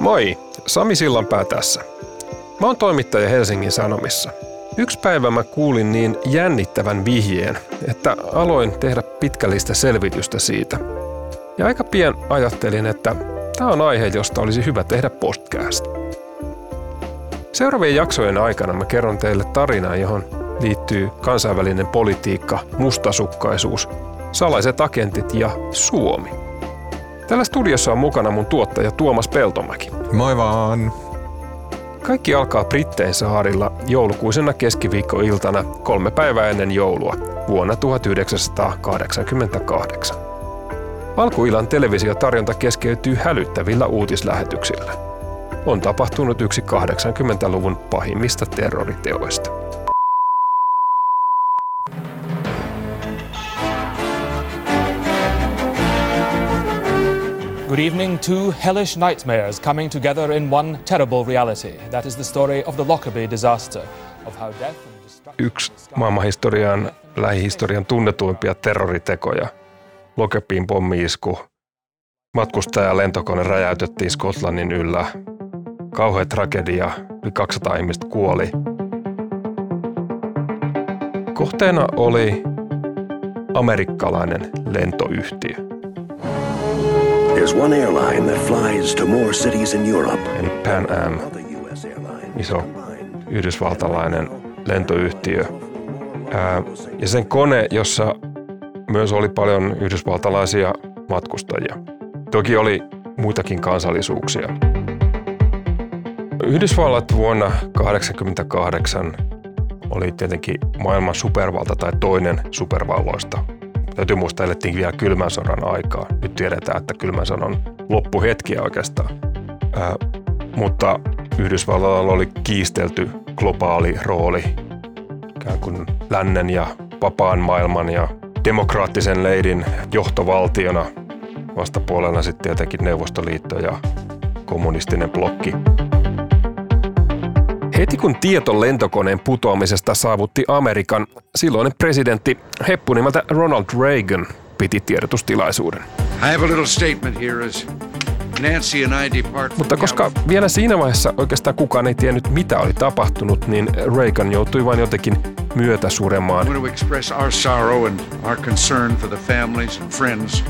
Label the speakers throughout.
Speaker 1: Moi, Sami Sillanpää tässä. Mä oon toimittaja Helsingin Sanomissa. Yksi päivä mä kuulin niin jännittävän vihjeen, että aloin tehdä pitkällistä selvitystä siitä. Ja aika pian ajattelin, että tämä on aihe, josta olisi hyvä tehdä podcast. Seuraavien jaksojen aikana mä kerron teille tarinaa, johon liittyy kansainvälinen politiikka, mustasukkaisuus, salaiset agentit ja Suomi. Tällä studiossa on mukana mun tuottaja Tuomas Peltomäki.
Speaker 2: Moi vaan!
Speaker 1: Kaikki alkaa Brittein saarilla joulukuisena keskiviikkoiltana kolme päivää ennen joulua vuonna 1988. Alkuillan televisiotarjonta keskeytyy hälyttävillä uutislähetyksillä. On tapahtunut yksi 80-luvun pahimmista terroriteoista.
Speaker 3: Good evening. Two hellish nightmares coming together in one terrible reality. That is the story of the Lockerbie disaster, of how death and destruction...
Speaker 1: Yksi maailmanhistorian, lähihistorian tunnetuimpia terroritekoja. Lockerbien pommiisku. Matkustaja lentokone räjäytettiin Skotlannin yllä. Kauhea tragedia. Yli 200 ihmistä kuoli. Kohteena oli amerikkalainen lentoyhtiö.
Speaker 4: There's one airline that flies to more cities in Europe.
Speaker 1: Eli Pan Am, iso yhdysvaltalainen lentoyhtiö. Ää, ja sen kone, jossa myös oli paljon yhdysvaltalaisia matkustajia. Toki oli muitakin kansallisuuksia. Yhdysvallat vuonna 1988 oli tietenkin maailman supervalta tai toinen supervalloista. Täytyy muistaa, elettiin vielä kylmän sodan aikaa. Nyt tiedetään, että kylmän sodan loppuhetkiä oikeastaan. Ää, mutta Yhdysvalloilla oli kiistelty globaali rooli ikään kuin lännen ja vapaan maailman ja demokraattisen leidin johtovaltiona. Vastapuolella sitten tietenkin Neuvostoliitto ja kommunistinen blokki. Heti kun tieto lentokoneen putoamisesta saavutti Amerikan, silloinen presidentti heppu nimeltä Ronald Reagan piti tiedotustilaisuuden.
Speaker 5: I have a little statement here as Nancy and I depart
Speaker 1: Mutta koska vielä siinä vaiheessa oikeastaan kukaan ei tiennyt mitä oli tapahtunut, niin Reagan joutui vain jotenkin myötä
Speaker 5: I
Speaker 1: suremaan
Speaker 5: want to express our sorrow and our concern for the families and friends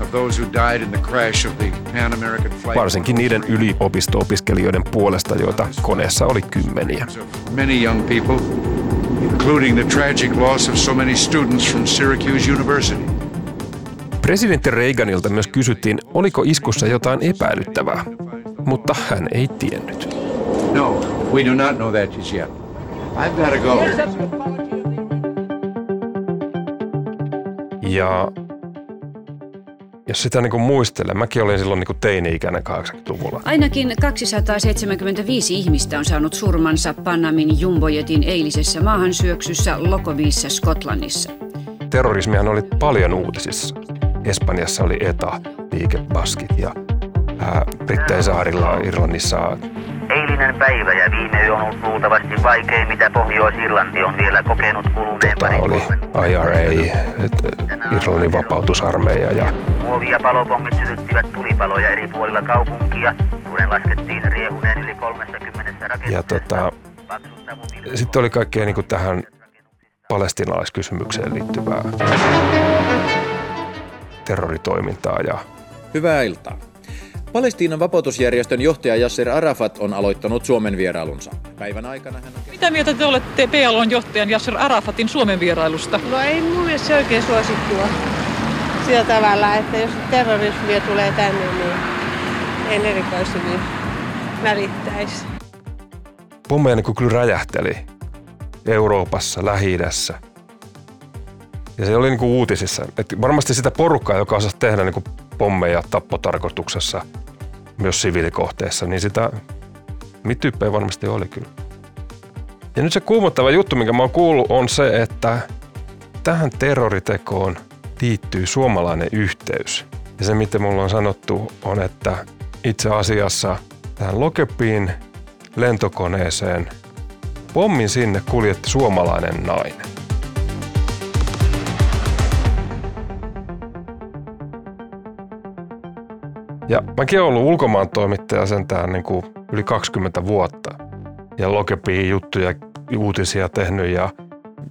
Speaker 5: of those who died in the crash of the Pan American flight.
Speaker 1: varsinkin niiden yliopisto-opiskelijoiden puolesta, joita koneessa oli kymmeniä.
Speaker 5: many young people, including the tragic loss of so many students from Syracuse University.
Speaker 1: Presidentti Reaganilta myös kysyttiin, oliko iskussa jotain epäilyttävää, mutta hän ei tiennyt.
Speaker 5: No, we do not know that just yet. I've got to go.
Speaker 1: Ja jos sitä niin kuin muistelee, mäkin olin silloin niin teini-ikäinen 80-luvulla.
Speaker 6: Ainakin 275 ihmistä on saanut surmansa Panamin jumbojetin eilisessä maahansyöksyssä Lokoviissa Skotlannissa.
Speaker 1: Terrorismihan oli paljon uutisissa. Espanjassa oli ETA, liikebaskit ja ää, Brittein saarilla Irlannissa
Speaker 7: Eilinen päivä ja viime yö on ollut luultavasti vaikein, mitä Pohjois-Irlanti on vielä kokenut kuluneen parin
Speaker 1: oli. IRA, Irlannin vapautusarmeija ja
Speaker 7: Muovi- ja palopommit sytyttivät tulipaloja eri puolilla kaupunkia, joiden laskettiin riehuneen yli 30 rakennuksesta.
Speaker 1: Ja tota, sitten oli kaikkea niin kuin tähän palestinalaiskysymykseen liittyvää terroritoimintaa ja
Speaker 8: Hyvää iltaa. Palestiinan vapautusjärjestön johtaja Yasser Arafat on aloittanut Suomen vierailunsa. Päivän aikana hän on...
Speaker 9: Mitä mieltä te olette PLOn johtajan Yasser Arafatin Suomen vierailusta?
Speaker 10: No ei mun mielestä se oikein suosittua sillä tavalla, että jos terrorismia tulee tänne, niin en erikoisemmin välittäisi.
Speaker 1: pommeja niin kuin kyllä räjähteli Euroopassa, lähi Ja se oli niin kuin uutisissa. Et varmasti sitä porukkaa, joka osasi tehdä niin kuin pommeja tappotarkoituksessa myös siviilikohteessa, niin sitä niitä varmasti oli kyllä. Ja nyt se kuumottava juttu, minkä mä oon kuullut, on se, että tähän terroritekoon liittyy suomalainen yhteys. Ja se, mitä mulla on sanottu, on, että itse asiassa tähän Lokepiin lentokoneeseen pommin sinne kuljetti suomalainen nainen. Ja mäkin olen ollut ulkomaan toimittaja sentään niin kuin yli 20 vuotta. Ja Lokepii juttuja, uutisia tehnyt ja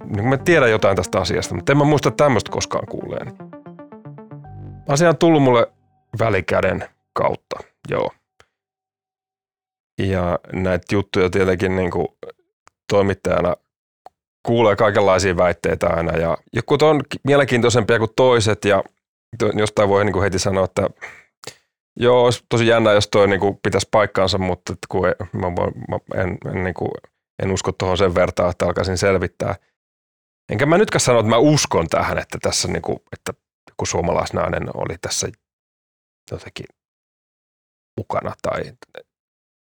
Speaker 1: niin mä tiedän jotain tästä asiasta, mutta en mä muista tämmöistä koskaan kuuleeni. Asia on tullut mulle välikäden kautta, joo. Ja näitä juttuja tietenkin niin kuin toimittajana kuulee kaikenlaisia väitteitä aina ja jotkut on mielenkiintoisempia kuin toiset ja jostain voi niin kuin heti sanoa, että joo, olisi tosi jännä, jos toi niin kuin pitäisi paikkaansa, mutta kun en, mä, mä en, en, niin kuin, en usko tuohon sen vertaan, että alkaisin selvittää. Enkä mä nytkään sano, että mä uskon tähän, että tässä niin kuin, että joku suomalaisnainen oli tässä jotenkin mukana tai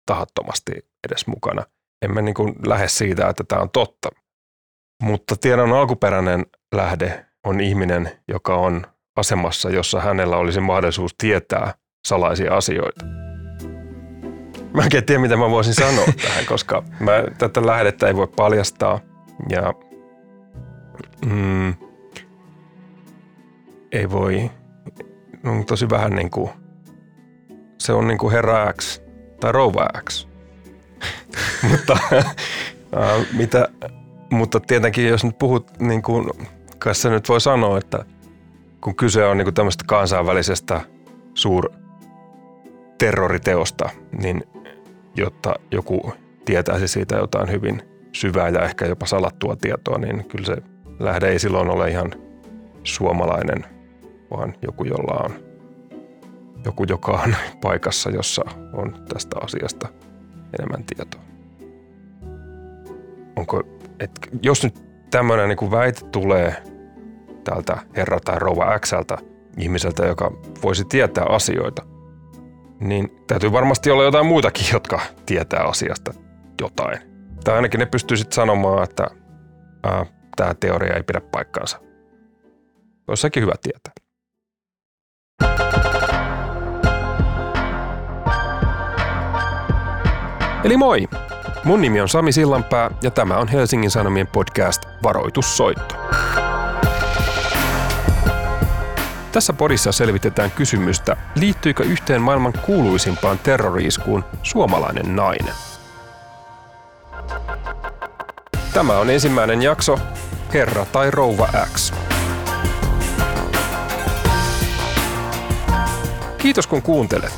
Speaker 1: tahattomasti edes mukana. En mä niin kuin lähde siitä, että tämä on totta. Mutta tiedon alkuperäinen lähde on ihminen, joka on asemassa, jossa hänellä olisi mahdollisuus tietää salaisia asioita. Mä en tiedä, mitä mä voisin sanoa tähän, koska mä, tätä lähdettä ei voi paljastaa. Ja mm, ei voi, on tosi vähän niin kuin, se on niin kuin herra X tai rouva X. mutta, äh, mitä, mutta tietenkin jos nyt puhut, niin kuin, kai se nyt voi sanoa, että kun kyse on niin kuin tämmöistä kansainvälisestä suur terroriteosta, niin jotta joku tietäisi siitä jotain hyvin syvää ja ehkä jopa salattua tietoa, niin kyllä se lähde ei silloin ole ihan suomalainen, vaan joku, jolla on joku, joka on paikassa, jossa on tästä asiasta enemmän tietoa. Onko, et, jos nyt tämmöinen niin väite tulee tältä herra tai rouva Xltä, ihmiseltä, joka voisi tietää asioita, niin täytyy varmasti olla jotain muitakin, jotka tietää asiasta jotain. Tai ainakin ne pystyy sitten sanomaan, että tämä teoria ei pidä paikkaansa. Olisi sekin hyvä tietää. Eli moi! Mun nimi on Sami Sillanpää ja tämä on Helsingin Sanomien podcast Varoitussoitto. Tässä podissa selvitetään kysymystä, liittyykö yhteen maailman kuuluisimpaan terroriiskuun suomalainen nainen. Tämä on ensimmäinen jakso, Herra tai Rouva X. Kiitos kun kuuntelet.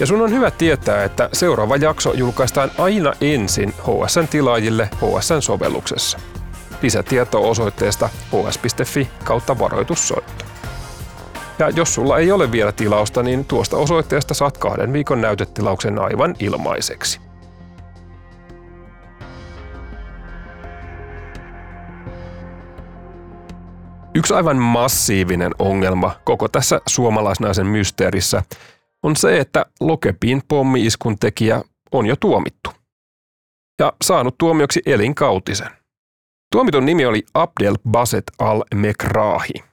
Speaker 1: Ja sun on hyvä tietää, että seuraava jakso julkaistaan aina ensin HSN tilaajille HSN sovelluksessa. Lisätietoa osoitteesta hs.fi kautta varoitussoitto. Ja jos sulla ei ole vielä tilausta, niin tuosta osoitteesta saat kahden viikon näytetilauksen aivan ilmaiseksi. Yksi aivan massiivinen ongelma koko tässä suomalaisnaisen mysteerissä on se, että Lokepin pommi-iskun tekijä on jo tuomittu. Ja saanut tuomioksi elinkautisen. Tuomitun nimi oli Abdel Baset al-Mekrahi.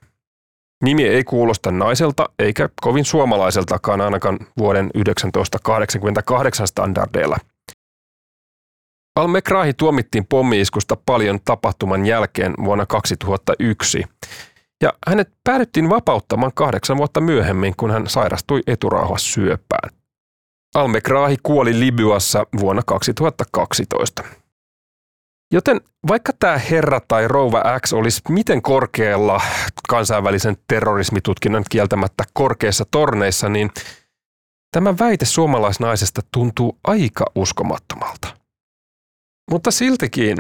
Speaker 1: Nimi ei kuulosta naiselta eikä kovin suomalaiseltakaan ainakaan vuoden 1988 standardeilla. Al-Mekrahi tuomittiin pommiiskusta paljon tapahtuman jälkeen vuonna 2001 ja hänet päädyttiin vapauttamaan kahdeksan vuotta myöhemmin, kun hän sairastui syöpään. Al-Mekrahi kuoli Libyassa vuonna 2012. Joten vaikka tämä herra tai rouva X olisi miten korkealla kansainvälisen terrorismitutkinnon kieltämättä korkeissa torneissa, niin tämä väite suomalaisnaisesta tuntuu aika uskomattomalta. Mutta siltikin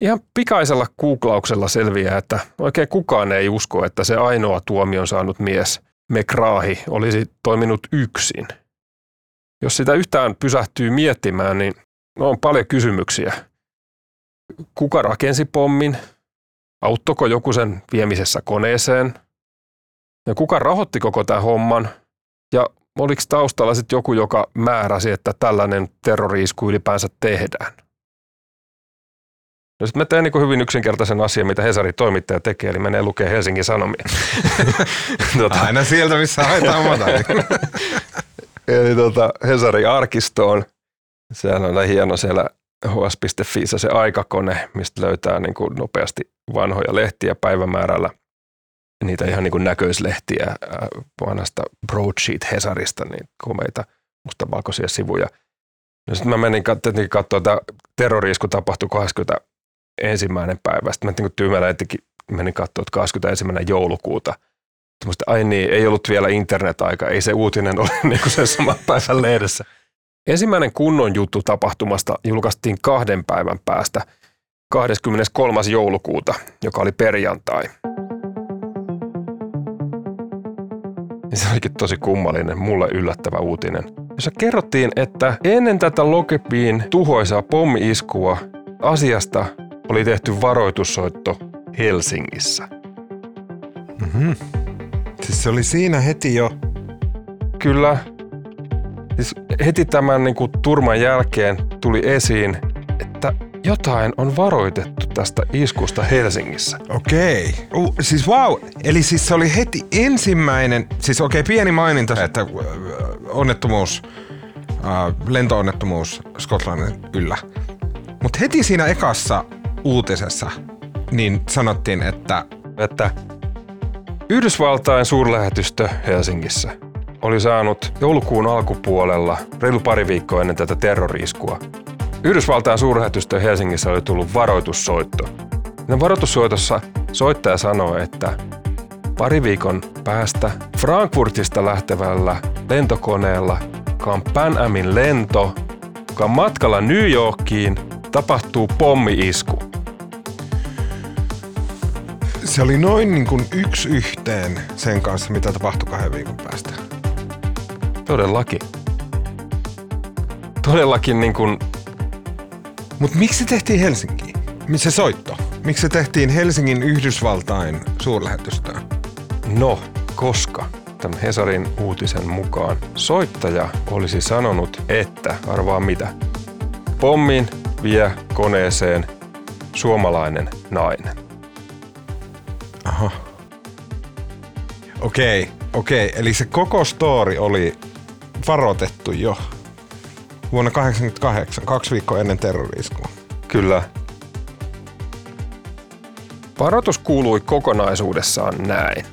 Speaker 1: ihan pikaisella googlauksella selviää, että oikein kukaan ei usko, että se ainoa tuomion saanut mies, Mekrahi, olisi toiminut yksin. Jos sitä yhtään pysähtyy miettimään, niin on paljon kysymyksiä – kuka rakensi pommin, auttoko joku sen viemisessä koneeseen ja kuka rahoitti koko tämän homman ja oliko taustalla sitten joku, joka määräsi, että tällainen terroriisku ylipäänsä tehdään. No sitten mä teen niin hyvin yksinkertaisen asian, mitä Hesari toimittaja tekee, eli menee lukee Helsingin Sanomia.
Speaker 2: tota, Aina sieltä, missä haetaan matalia.
Speaker 1: eli tota, Hesari arkistoon. Siellä on hieno siellä hs.fi se aikakone, mistä löytää niin kuin nopeasti vanhoja lehtiä päivämäärällä. niitä ihan niin kuin näköislehtiä vanhasta broadsheet Hesarista, niin komeita mustavalkoisia sivuja. No sitten mä menin tietenkin katsoa, että terroriisku tapahtui 21. päivä. Sitten mä niin tyymällä menin katsoa, että 21. joulukuuta. Semmoista, ai niin, ei ollut vielä internet-aika, ei se uutinen ole niin kuin sen saman päivän lehdessä. Ensimmäinen kunnon juttu tapahtumasta julkaistiin kahden päivän päästä 23. joulukuuta, joka oli perjantai. Se olikin tosi kummallinen, mulle yllättävä uutinen. Jossa kerrottiin, että ennen tätä Lokebiin tuhoisaa pommi-iskua asiasta oli tehty varoitussoitto Helsingissä.
Speaker 2: Mm-hmm. Siis se oli siinä heti jo.
Speaker 1: Kyllä. Siis heti tämän niin kuin, turman jälkeen tuli esiin, että jotain on varoitettu tästä iskusta Helsingissä.
Speaker 2: Okei. Okay. Uh, siis wow. Eli siis se oli heti ensimmäinen, siis okei okay, pieni maininta, että onnettomuus, äh, lentoonnettomuus Skotlannin yllä. Mutta heti siinä ekassa uutisessa niin sanottiin, että...
Speaker 1: Että Yhdysvaltain suurlähetystö Helsingissä oli saanut joulukuun alkupuolella, reilu pari viikkoa ennen tätä terroriiskua, Yhdysvaltain suurlähetystö Helsingissä oli tullut varoitussoitto. Ja varoitussoitossa soittaja sanoi, että pari viikon päästä Frankfurtista lähtevällä lentokoneella, joka on Pan Amin lento, joka on matkalla New Yorkiin, tapahtuu pommi-isku.
Speaker 2: Se oli noin niin kuin yksi yhteen sen kanssa, mitä tapahtui kahden viikon päästä.
Speaker 1: Todellakin. Todellakin niin kuin
Speaker 2: mutta miksi se tehtiin Helsinkiin? Missä soitto? Miksi se tehtiin Helsingin Yhdysvaltain suurlähetystöön?
Speaker 1: No, koska tämän Hesarin uutisen mukaan soittaja olisi sanonut, että, arvaa mitä, pommin vie koneeseen suomalainen nainen.
Speaker 2: Aha. Okei, okay, okei. Okay. Eli se koko story oli varoitettu jo vuonna 1988, kaksi viikkoa ennen terroriiskua.
Speaker 1: Kyllä. Varoitus kuului kokonaisuudessaan näin.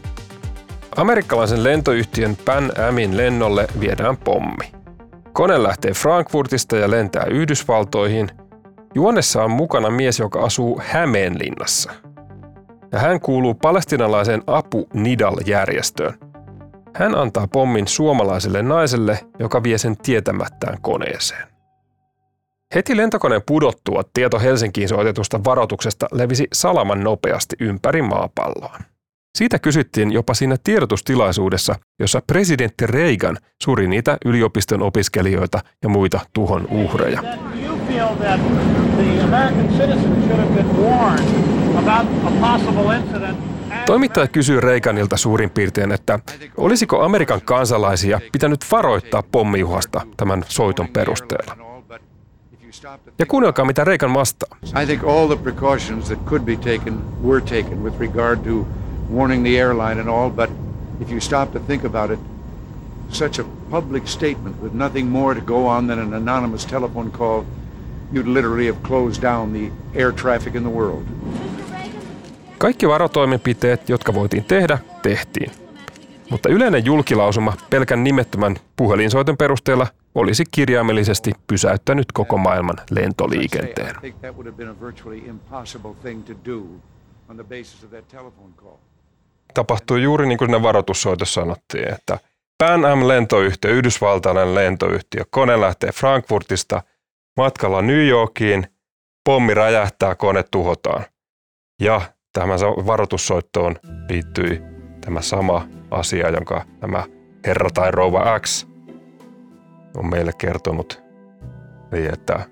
Speaker 1: Amerikkalaisen lentoyhtiön Pan Amin lennolle viedään pommi. Kone lähtee Frankfurtista ja lentää Yhdysvaltoihin. Juonessa on mukana mies, joka asuu Hämeenlinnassa. Ja hän kuuluu palestinalaiseen Apu Nidal-järjestöön – hän antaa pommin suomalaiselle naiselle, joka vie sen tietämättään koneeseen. Heti lentokoneen pudottua tieto Helsinkiin soitetusta varoituksesta levisi salaman nopeasti ympäri maapalloa. Siitä kysyttiin jopa siinä tiedotustilaisuudessa, jossa presidentti Reagan suri niitä yliopiston opiskelijoita ja muita tuhon uhreja. Toimittaja kysyy Reaganilta suurin piirtein, että olisiko Amerikan kansalaisia pitänyt varoittaa pommiuhasta tämän soiton perusteella. Ja kuunnelkaa, mitä Reagan vastaa. I think all the precautions that could be taken were taken with regard to warning the airline and all, but if you stop to think about it, such a public statement with nothing more to go on than an anonymous telephone call, you'd literally have closed down the air traffic in the world. Kaikki varotoimenpiteet, jotka voitiin tehdä, tehtiin. Mutta yleinen julkilausuma pelkän nimettömän puhelinsoiton perusteella olisi kirjaimellisesti pysäyttänyt koko maailman lentoliikenteen. Tapahtui juuri niin kuin ne varoitussoitossa sanottiin, että Pan Am-lentoyhtiö, yhdysvaltainen lentoyhtiö, kone lähtee Frankfurtista, matkalla New Yorkiin, pommi räjähtää, kone tuhotaan. Ja Tähän varoitussoittoon liittyi tämä sama asia, jonka tämä herra tai rouva X on meille kertonut. Eli että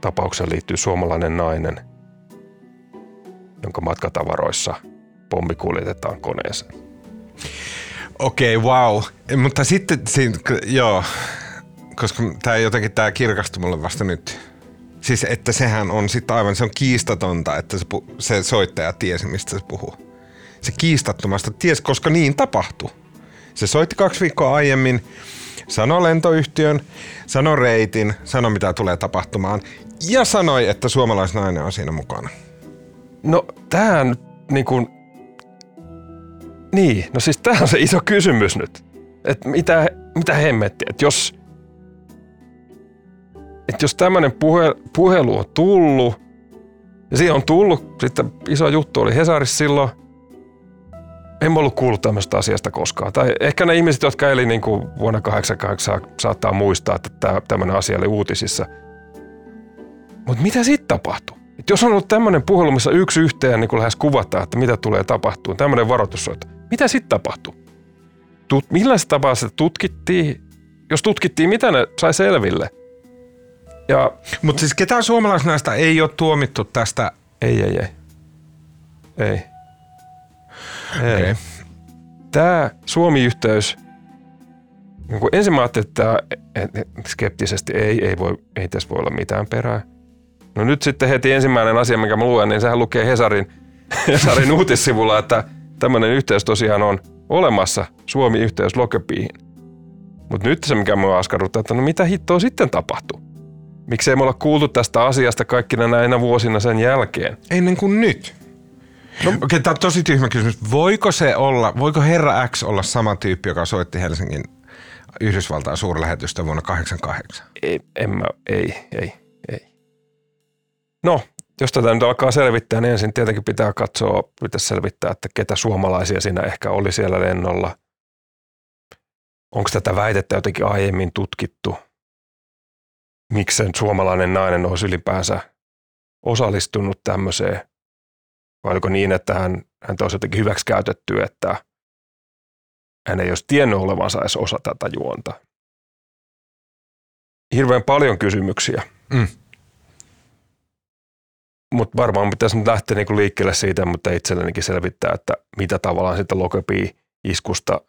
Speaker 1: tapaukseen liittyy suomalainen nainen, jonka matkatavaroissa pommi kuljetetaan koneeseen.
Speaker 2: Okei, okay, wow. Mutta sitten, joo, koska tämä jotenkin tämä kirkastui mulle vasta nyt Siis että sehän on sitten aivan, se on kiistatonta, että se, se soittaja tiesi, mistä se puhuu. Se kiistattomasta ties, koska niin tapahtui. Se soitti kaksi viikkoa aiemmin, sanoi lentoyhtiön, sanoi reitin, sanoi mitä tulee tapahtumaan ja sanoi, että suomalaisnainen on siinä mukana.
Speaker 1: No tähän niin kuin, Niin, no siis tämä on se iso kysymys nyt. Että mitä, mitä hemmettiä, että jos, että jos tämmöinen puhe, puhelu on tullut, ja siihen on tullut, sitten iso juttu oli Hesarissa silloin, en mä ollut kuullut tämmöistä asiasta koskaan. Tai ehkä ne ihmiset, jotka eli niin kuin vuonna 88 saattaa muistaa, että tämä, tämmöinen asia oli uutisissa. Mutta mitä sitten tapahtuu? Et jos on ollut tämmöinen puhelu, missä yksi yhteen niin lähes kuvataan, että mitä tulee tapahtuu, tämmöinen varoitussoitto. Mitä sitten tapahtuu? Tut, millä se tapaa tutkittiin? Jos tutkittiin, mitä ne sai selville? Ja,
Speaker 2: Mutta siis ketään suomalaisnaista ei ole tuomittu tästä.
Speaker 1: ei, ei, ei. Ei. Ei.
Speaker 2: Okei.
Speaker 1: Tämä Suomi-yhteys, niin kuin ensin mä ajattelin, että skeptisesti ei, ei, voi, ei tässä voi olla mitään perää. No nyt sitten heti ensimmäinen asia, mikä mä luen, niin sehän lukee Hesarin, Hesarin uutissivulla, että tämmöinen yhteys tosiaan on olemassa, Suomi-yhteys Lokepiihin. Mutta nyt se, mikä mua askarruttaa, että no mitä hittoa sitten tapahtuu? Miksei me olla kuultu tästä asiasta kaikkina näinä vuosina sen jälkeen?
Speaker 2: Ennen kuin nyt. No, Okei, okay, tämä on tosi tyhmä kysymys. Voiko se olla, voiko herra X olla sama tyyppi, joka soitti Helsingin Yhdysvaltain suurlähetystä vuonna 88?
Speaker 1: Ei, en mä, ei, ei, ei. No, jos tätä nyt alkaa selvittää, niin ensin tietenkin pitää katsoa, pitäisi selvittää, että ketä suomalaisia siinä ehkä oli siellä lennolla. Onko tätä väitettä jotenkin aiemmin tutkittu? Miksi sen suomalainen nainen olisi ylipäänsä osallistunut tämmöiseen? Vai oliko niin, että hän, häntä olisi jotenkin hyväksi käytetty, että hän ei olisi tiennyt olevansa edes osa tätä juonta? Hirveän paljon kysymyksiä.
Speaker 2: Mm.
Speaker 1: Mutta varmaan pitäisi nyt lähteä niinku liikkeelle siitä, mutta itsellenikin selvittää, että mitä tavallaan sitä Lockerbie-iskusta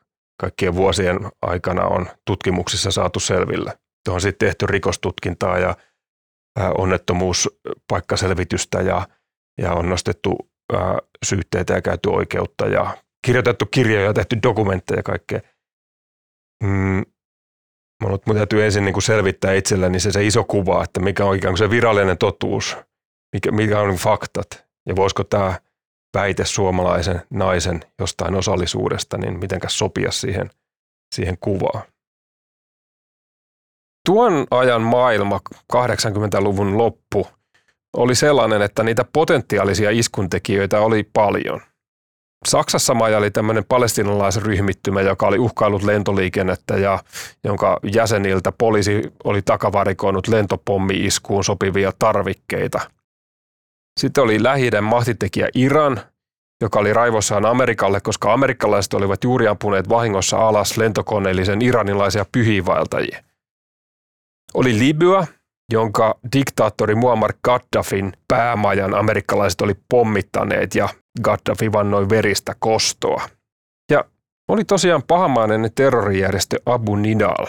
Speaker 1: kaikkien vuosien aikana on tutkimuksissa saatu selville. Tuohon on sitten tehty rikostutkintaa ja onnettomuuspaikkaselvitystä ja, ja on nostettu syytteitä ja käyty oikeutta ja kirjoitettu kirjoja ja tehty dokumentteja ja kaikkea. Mm, mun täytyy ensin niin selvittää itselleni se, se iso kuva, että mikä on ikään kuin se virallinen totuus, mikä, mikä on faktat ja voisiko tämä väite suomalaisen naisen jostain osallisuudesta, niin mitenkäs sopia siihen, siihen kuvaan. Tuon ajan maailma, 80-luvun loppu, oli sellainen, että niitä potentiaalisia iskuntekijöitä oli paljon. Saksassa majali tämmöinen palestinalaisryhmittymä, joka oli uhkaillut lentoliikennettä ja jonka jäseniltä poliisi oli takavarikoinut lentopommi-iskuun sopivia tarvikkeita. Sitten oli lähi mahtitekijä Iran, joka oli raivossaan Amerikalle, koska amerikkalaiset olivat juuri ampuneet vahingossa alas lentokoneellisen iranilaisia pyhiinvaeltajia. Oli Libya, jonka diktaattori Muammar Gaddafin päämajan amerikkalaiset oli pommittaneet ja Gaddafi vannoi veristä kostoa. Ja oli tosiaan pahamainen terrorijärjestö Abu Nidal,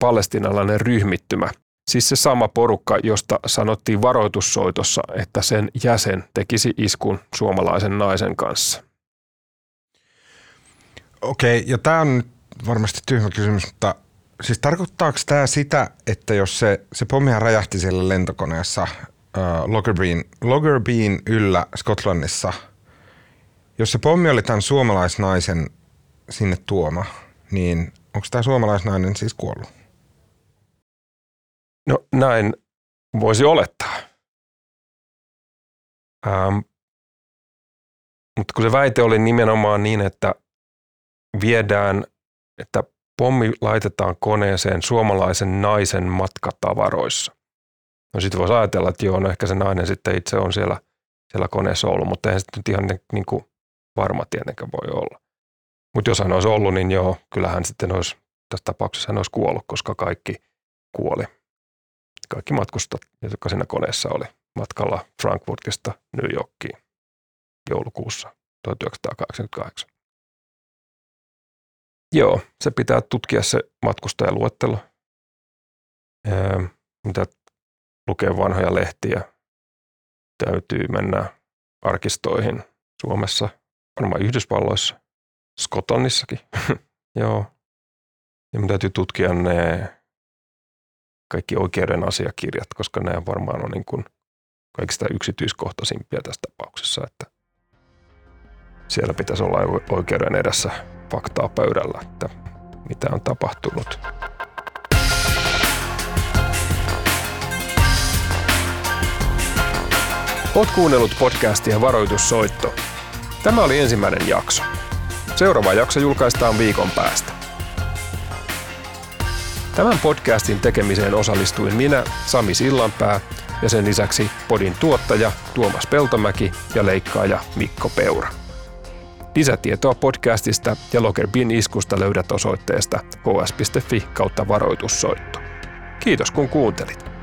Speaker 1: palestinalainen ryhmittymä, siis se sama porukka, josta sanottiin varoitussoitossa, että sen jäsen tekisi iskun suomalaisen naisen kanssa.
Speaker 2: Okei, ja tämä on nyt varmasti tyhmä kysymys, mutta siis tarkoittaako tämä sitä, että jos se, se pommihan räjähti siellä lentokoneessa äh, Loggerbeen, Loggerbeen yllä Skotlannissa, jos se pommi oli tämän suomalaisnaisen sinne tuoma, niin onko tämä suomalaisnainen siis kuollut?
Speaker 1: No näin voisi olettaa. Ähm, mutta kun se väite oli nimenomaan niin, että viedään, että pommi laitetaan koneeseen suomalaisen naisen matkatavaroissa. No sitten voisi ajatella, että joo, no ehkä se nainen sitten itse on siellä, siellä koneessa ollut, mutta eihän se nyt ihan niin, niin kuin varma tietenkään voi olla. Mutta jos hän olisi ollut, niin joo, kyllähän sitten olisi, tässä tapauksessa hän olisi kuollut, koska kaikki kuoli. Kaikki matkustat, jotka siinä koneessa oli matkalla Frankfurtista New Yorkiin joulukuussa 1988. Joo, se pitää tutkia se matkustajaluettelo. Öö, mitä lukee vanhoja lehtiä. Täytyy mennä arkistoihin Suomessa, varmaan Yhdysvalloissa, Skotlannissakin. Joo. Ja minun täytyy tutkia ne kaikki oikeuden asiakirjat, koska ne varmaan on niin kuin kaikista yksityiskohtaisimpia tässä tapauksessa. Että siellä pitäisi olla oikeuden edessä faktaa pöydällä, että mitä on tapahtunut. Oot kuunnellut podcastia Varoitussoitto. Tämä oli ensimmäinen jakso. Seuraava jakso julkaistaan viikon päästä. Tämän podcastin tekemiseen osallistuin minä, Sami Sillanpää, ja sen lisäksi podin tuottaja Tuomas Peltomäki ja leikkaaja Mikko Peura. Lisätietoa podcastista ja Loggerbin iskusta löydät osoitteesta hs.fi kautta varoitussoitto. Kiitos kun kuuntelit.